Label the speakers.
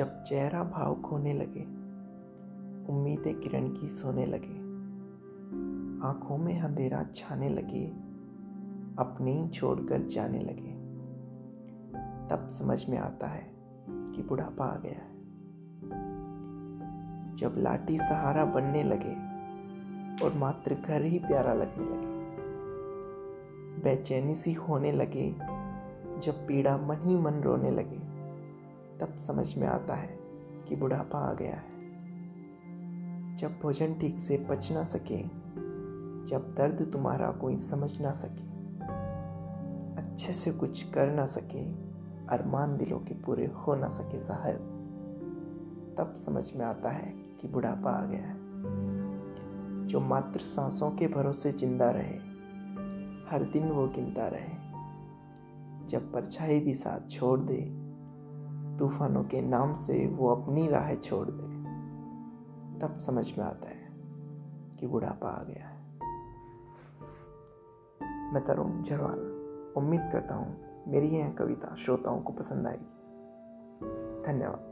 Speaker 1: जब चेहरा भाव खोने लगे, उम्मीदें किरण की सोने लगे। आँखों में अंधेरा छाने लगे, अपने ही छोड़कर जाने लगे। तब समझ में आता है कि बुढ़ापा आ गया है। जब लाठी सहारा बनने लगे और मात्र घर ही प्यारा लगने लगे। बेचैनी सी होने लगे, जब पीड़ा मन ही मन रोने लगे। तब समझ में आता है कि बुढ़ापा आ गया है। जब भोजन ठीक से पच ना सके, जब दर्द तुम्हारा कोई समझ ना सके, अच्छे से कुछ कर ना सके अरमान दिलों के पूरे हो ना सके साहब तब समझ में आता है कि बुढ़ापा आ गया है। जो मात्र सांसों के भरोसे ज़िंदा रहे, हर दिन वो गिनता रहे। जब परछाई भी साथ छोड़ दे तूफानों के नाम से वो अपनी राह छोड़ दे। तब समझ में आता है कि बुढ़ापा आ गया है। मैं तरुण झरवाल उम्मीद करता हूँ मेरी यह कविता श्रोताओं को पसंद आएगी। धन्यवाद।